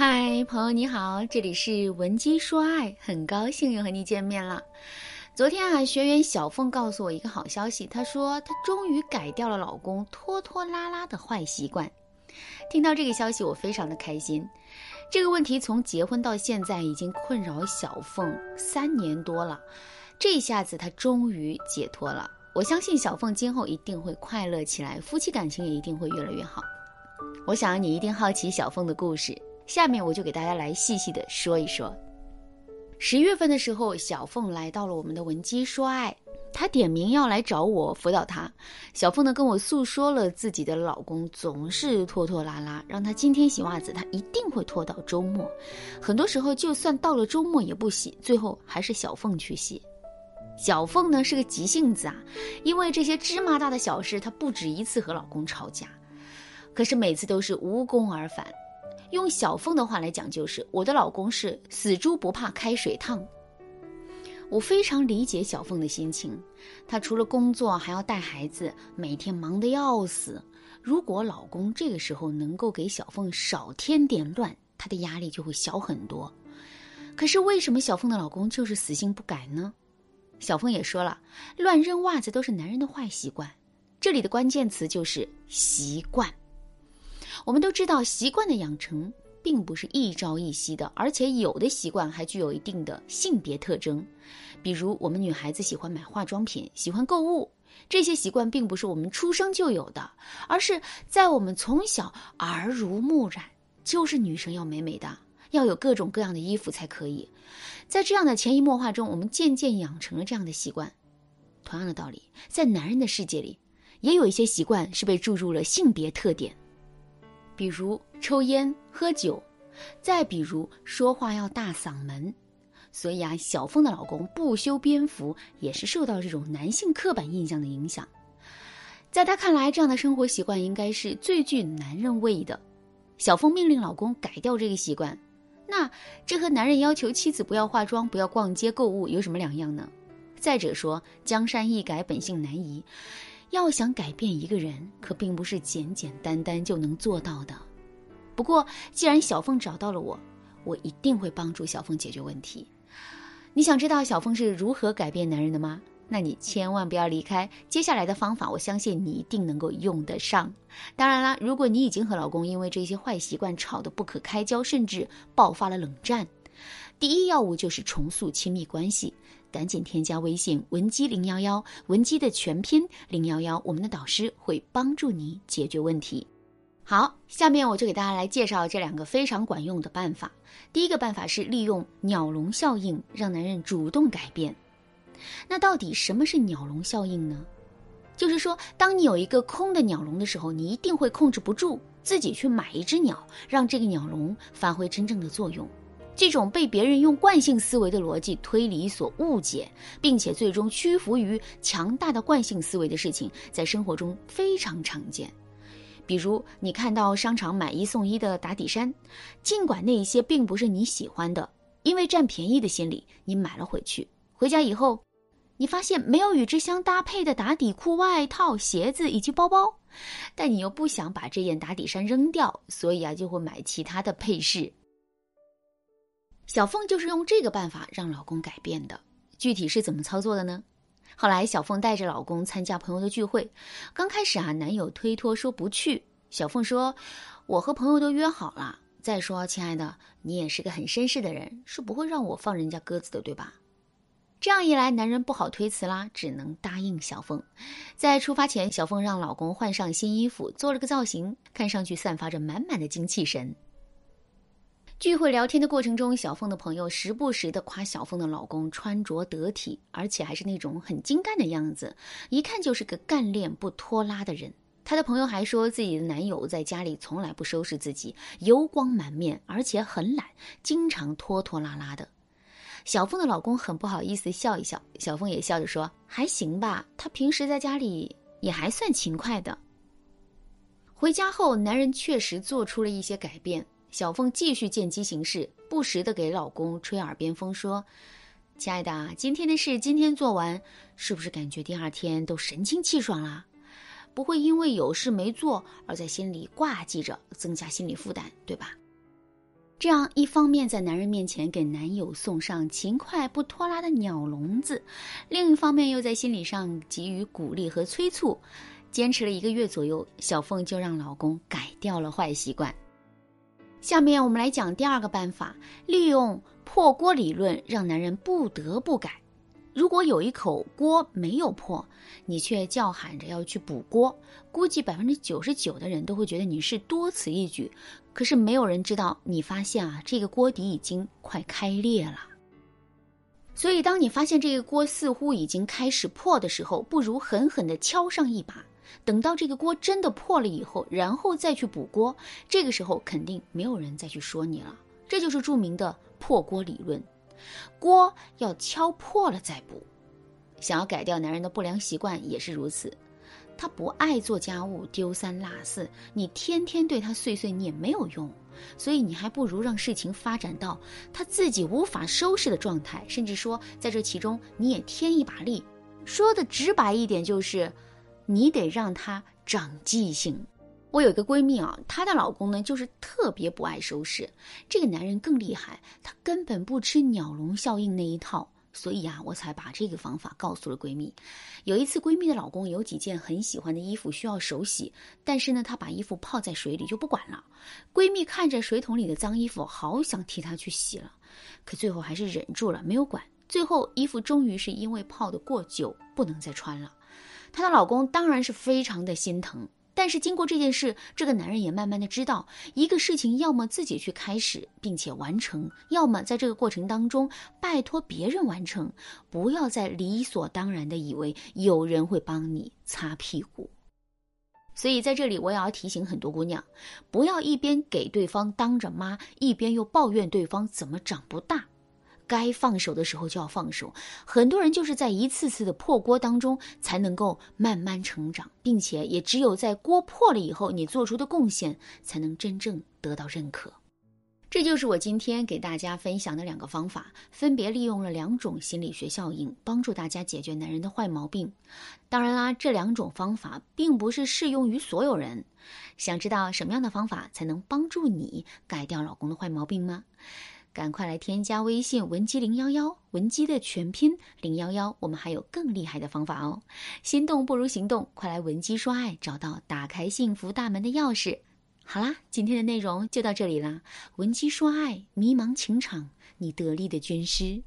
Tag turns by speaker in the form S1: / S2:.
S1: 嗨，朋友你好，这里是文姬说爱，很高兴又和你见面了。昨天啊，学员小凤告诉我一个好消息，她说她终于改掉了老公拖拖拉拉的坏习惯。听到这个消息，我非常的开心。这个问题从结婚到现在已经困扰小凤三年多了，这下子她终于解脱了。我相信小凤今后一定会快乐起来，夫妻感情也一定会越来越好。我想你一定好奇小凤的故事，下面我就给大家来细细的说一说。十月份的时候，小凤来到了我们的文姬说爱，她点名要来找我辅导她。小凤呢跟我诉说了自己的老公总是拖拖拉拉，让她今天洗袜子，他一定会拖到周末。很多时候就算到了周末也不洗，最后还是小凤去洗。小凤呢是个急性子啊，因为这些芝麻大的小事，她不止一次和老公吵架，可是每次都是无功而返。用小凤的话来讲，就是我的老公是死猪不怕开水烫。我非常理解小凤的心情，她除了工作还要带孩子，每天忙得要死。如果老公这个时候能够给小凤少添点乱，她的压力就会小很多。可是为什么小凤的老公就是死性不改呢？小凤也说了，乱扔袜子都是男人的坏习惯。这里的关键词就是习惯。我们都知道，习惯的养成并不是一朝一夕的，而且有的习惯还具有一定的性别特征。比如，我们女孩子喜欢买化妆品，喜欢购物，这些习惯并不是我们出生就有的，而是在我们从小耳濡目染，就是女生要美美的，要有各种各样的衣服才可以。在这样的潜移默化中，我们渐渐养成了这样的习惯。同样的道理，在男人的世界里，也有一些习惯是被注入了性别特点。比如抽烟、喝酒，再比如说话要大嗓门，所以啊，小凤的老公不修边幅也是受到这种男性刻板印象的影响。在他看来，这样的生活习惯应该是最具男人味的。小凤命令老公改掉这个习惯，那这和男人要求妻子不要化妆、不要逛街购物有什么两样呢？再者说，江山易改，本性难移。要想改变一个人，可并不是简简单单就能做到的。不过，既然小凤找到了我，我一定会帮助小凤解决问题。你想知道小凤是如何改变男人的吗？那你千万不要离开。接下来的方法，我相信你一定能够用得上。当然啦，如果你已经和老公因为这些坏习惯吵得不可开交，甚至爆发了冷战，第一要务就是重塑亲密关系。赶紧添加微信文姬零幺幺，文姬的全拼零幺幺，我们的导师会帮助你解决问题。好，下面我就给大家来介绍这两个非常管用的办法。第一个办法是利用鸟笼效应，让男人主动改变。那到底什么是鸟笼效应呢？就是说，当你有一个空的鸟笼的时候，你一定会控制不住自己去买一只鸟，让这个鸟笼发挥真正的作用。这种被别人用惯性思维的逻辑推理所误解，并且最终屈服于强大的惯性思维的事情，在生活中非常常见。比如，你看到商场买一送一的打底衫，尽管那一些并不是你喜欢的，因为占便宜的心理，你买了回去。回家以后，你发现没有与之相搭配的打底裤、外套、鞋子以及包包，但你又不想把这件打底衫扔掉，所以啊，就会买其他的配饰。小凤就是用这个办法让老公改变的，具体是怎么操作的呢？后来小凤带着老公参加朋友的聚会，刚开始啊，男友推脱说不去。小凤说：“我和朋友都约好了。再说，亲爱的，你也是个很绅士的人，是不会让我放人家鸽子的，对吧？”这样一来，男人不好推辞啦，只能答应小凤。在出发前，小凤让老公换上新衣服，做了个造型，看上去散发着满满的精气神。聚会聊天的过程中，小凤的朋友时不时的夸小凤的老公穿着得体，而且还是那种很精干的样子，一看就是个干练不拖拉的人。她的朋友还说自己的男友在家里从来不收拾自己，油光满面，而且很懒，经常拖拖拉拉的。小凤的老公很不好意思笑一笑，小凤也笑着说：“还行吧，他平时在家里也还算勤快的。”回家后，男人确实做出了一些改变。小凤继续见机行事，不时的给老公吹耳边风，说：“亲爱的，今天的事今天做完，是不是感觉第二天都神清气爽啦？不会因为有事没做而在心里挂记着，增加心理负担，对吧？”这样一方面在男人面前给男友送上勤快不拖拉的鸟笼子，另一方面又在心理上给予鼓励和催促。坚持了一个月左右，小凤就让老公改掉了坏习惯。下面我们来讲第二个办法，利用破锅理论让男人不得不改。如果有一口锅没有破，你却叫喊着要去补锅，估计百分之九十九的人都会觉得你是多此一举。可是没有人知道，你发现啊，这个锅底已经快开裂了。所以，当你发现这个锅似乎已经开始破的时候，不如狠狠地敲上一把。等到这个锅真的破了以后，然后再去补锅，这个时候肯定没有人再去说你了。这就是著名的破锅理论，锅要敲破了再补。想要改掉男人的不良习惯也是如此，他不爱做家务，丢三落四，你天天对他碎碎念没有用，所以你还不如让事情发展到他自己无法收拾的状态，甚至说在这其中你也添一把力。说的直白一点就是。你得让他长记性。我有一个闺蜜啊，她的老公呢就是特别不爱收拾。这个男人更厉害，他根本不吃鸟笼效应那一套。所以啊，我才把这个方法告诉了闺蜜。有一次，闺蜜的老公有几件很喜欢的衣服需要手洗，但是呢，他把衣服泡在水里就不管了。闺蜜看着水桶里的脏衣服，好想替他去洗了，可最后还是忍住了，没有管。最后，衣服终于是因为泡得过久，不能再穿了。她的老公当然是非常的心疼，但是经过这件事，这个男人也慢慢的知道，一个事情要么自己去开始并且完成，要么在这个过程当中拜托别人完成，不要再理所当然的以为有人会帮你擦屁股。所以在这里，我也要提醒很多姑娘，不要一边给对方当着妈，一边又抱怨对方怎么长不大。该放手的时候就要放手，很多人就是在一次次的破锅当中才能够慢慢成长，并且也只有在锅破了以后，你做出的贡献才能真正得到认可。这就是我今天给大家分享的两个方法，分别利用了两种心理学效应，帮助大家解决男人的坏毛病。当然啦，这两种方法并不是适用于所有人。想知道什么样的方法才能帮助你改掉老公的坏毛病吗？赶快来添加微信文姬零幺幺，文姬的全拼零幺幺，我们还有更厉害的方法哦！心动不如行动，快来文姬说爱，找到打开幸福大门的钥匙。好啦，今天的内容就到这里啦，文姬说爱，迷茫情场，你得力的军师。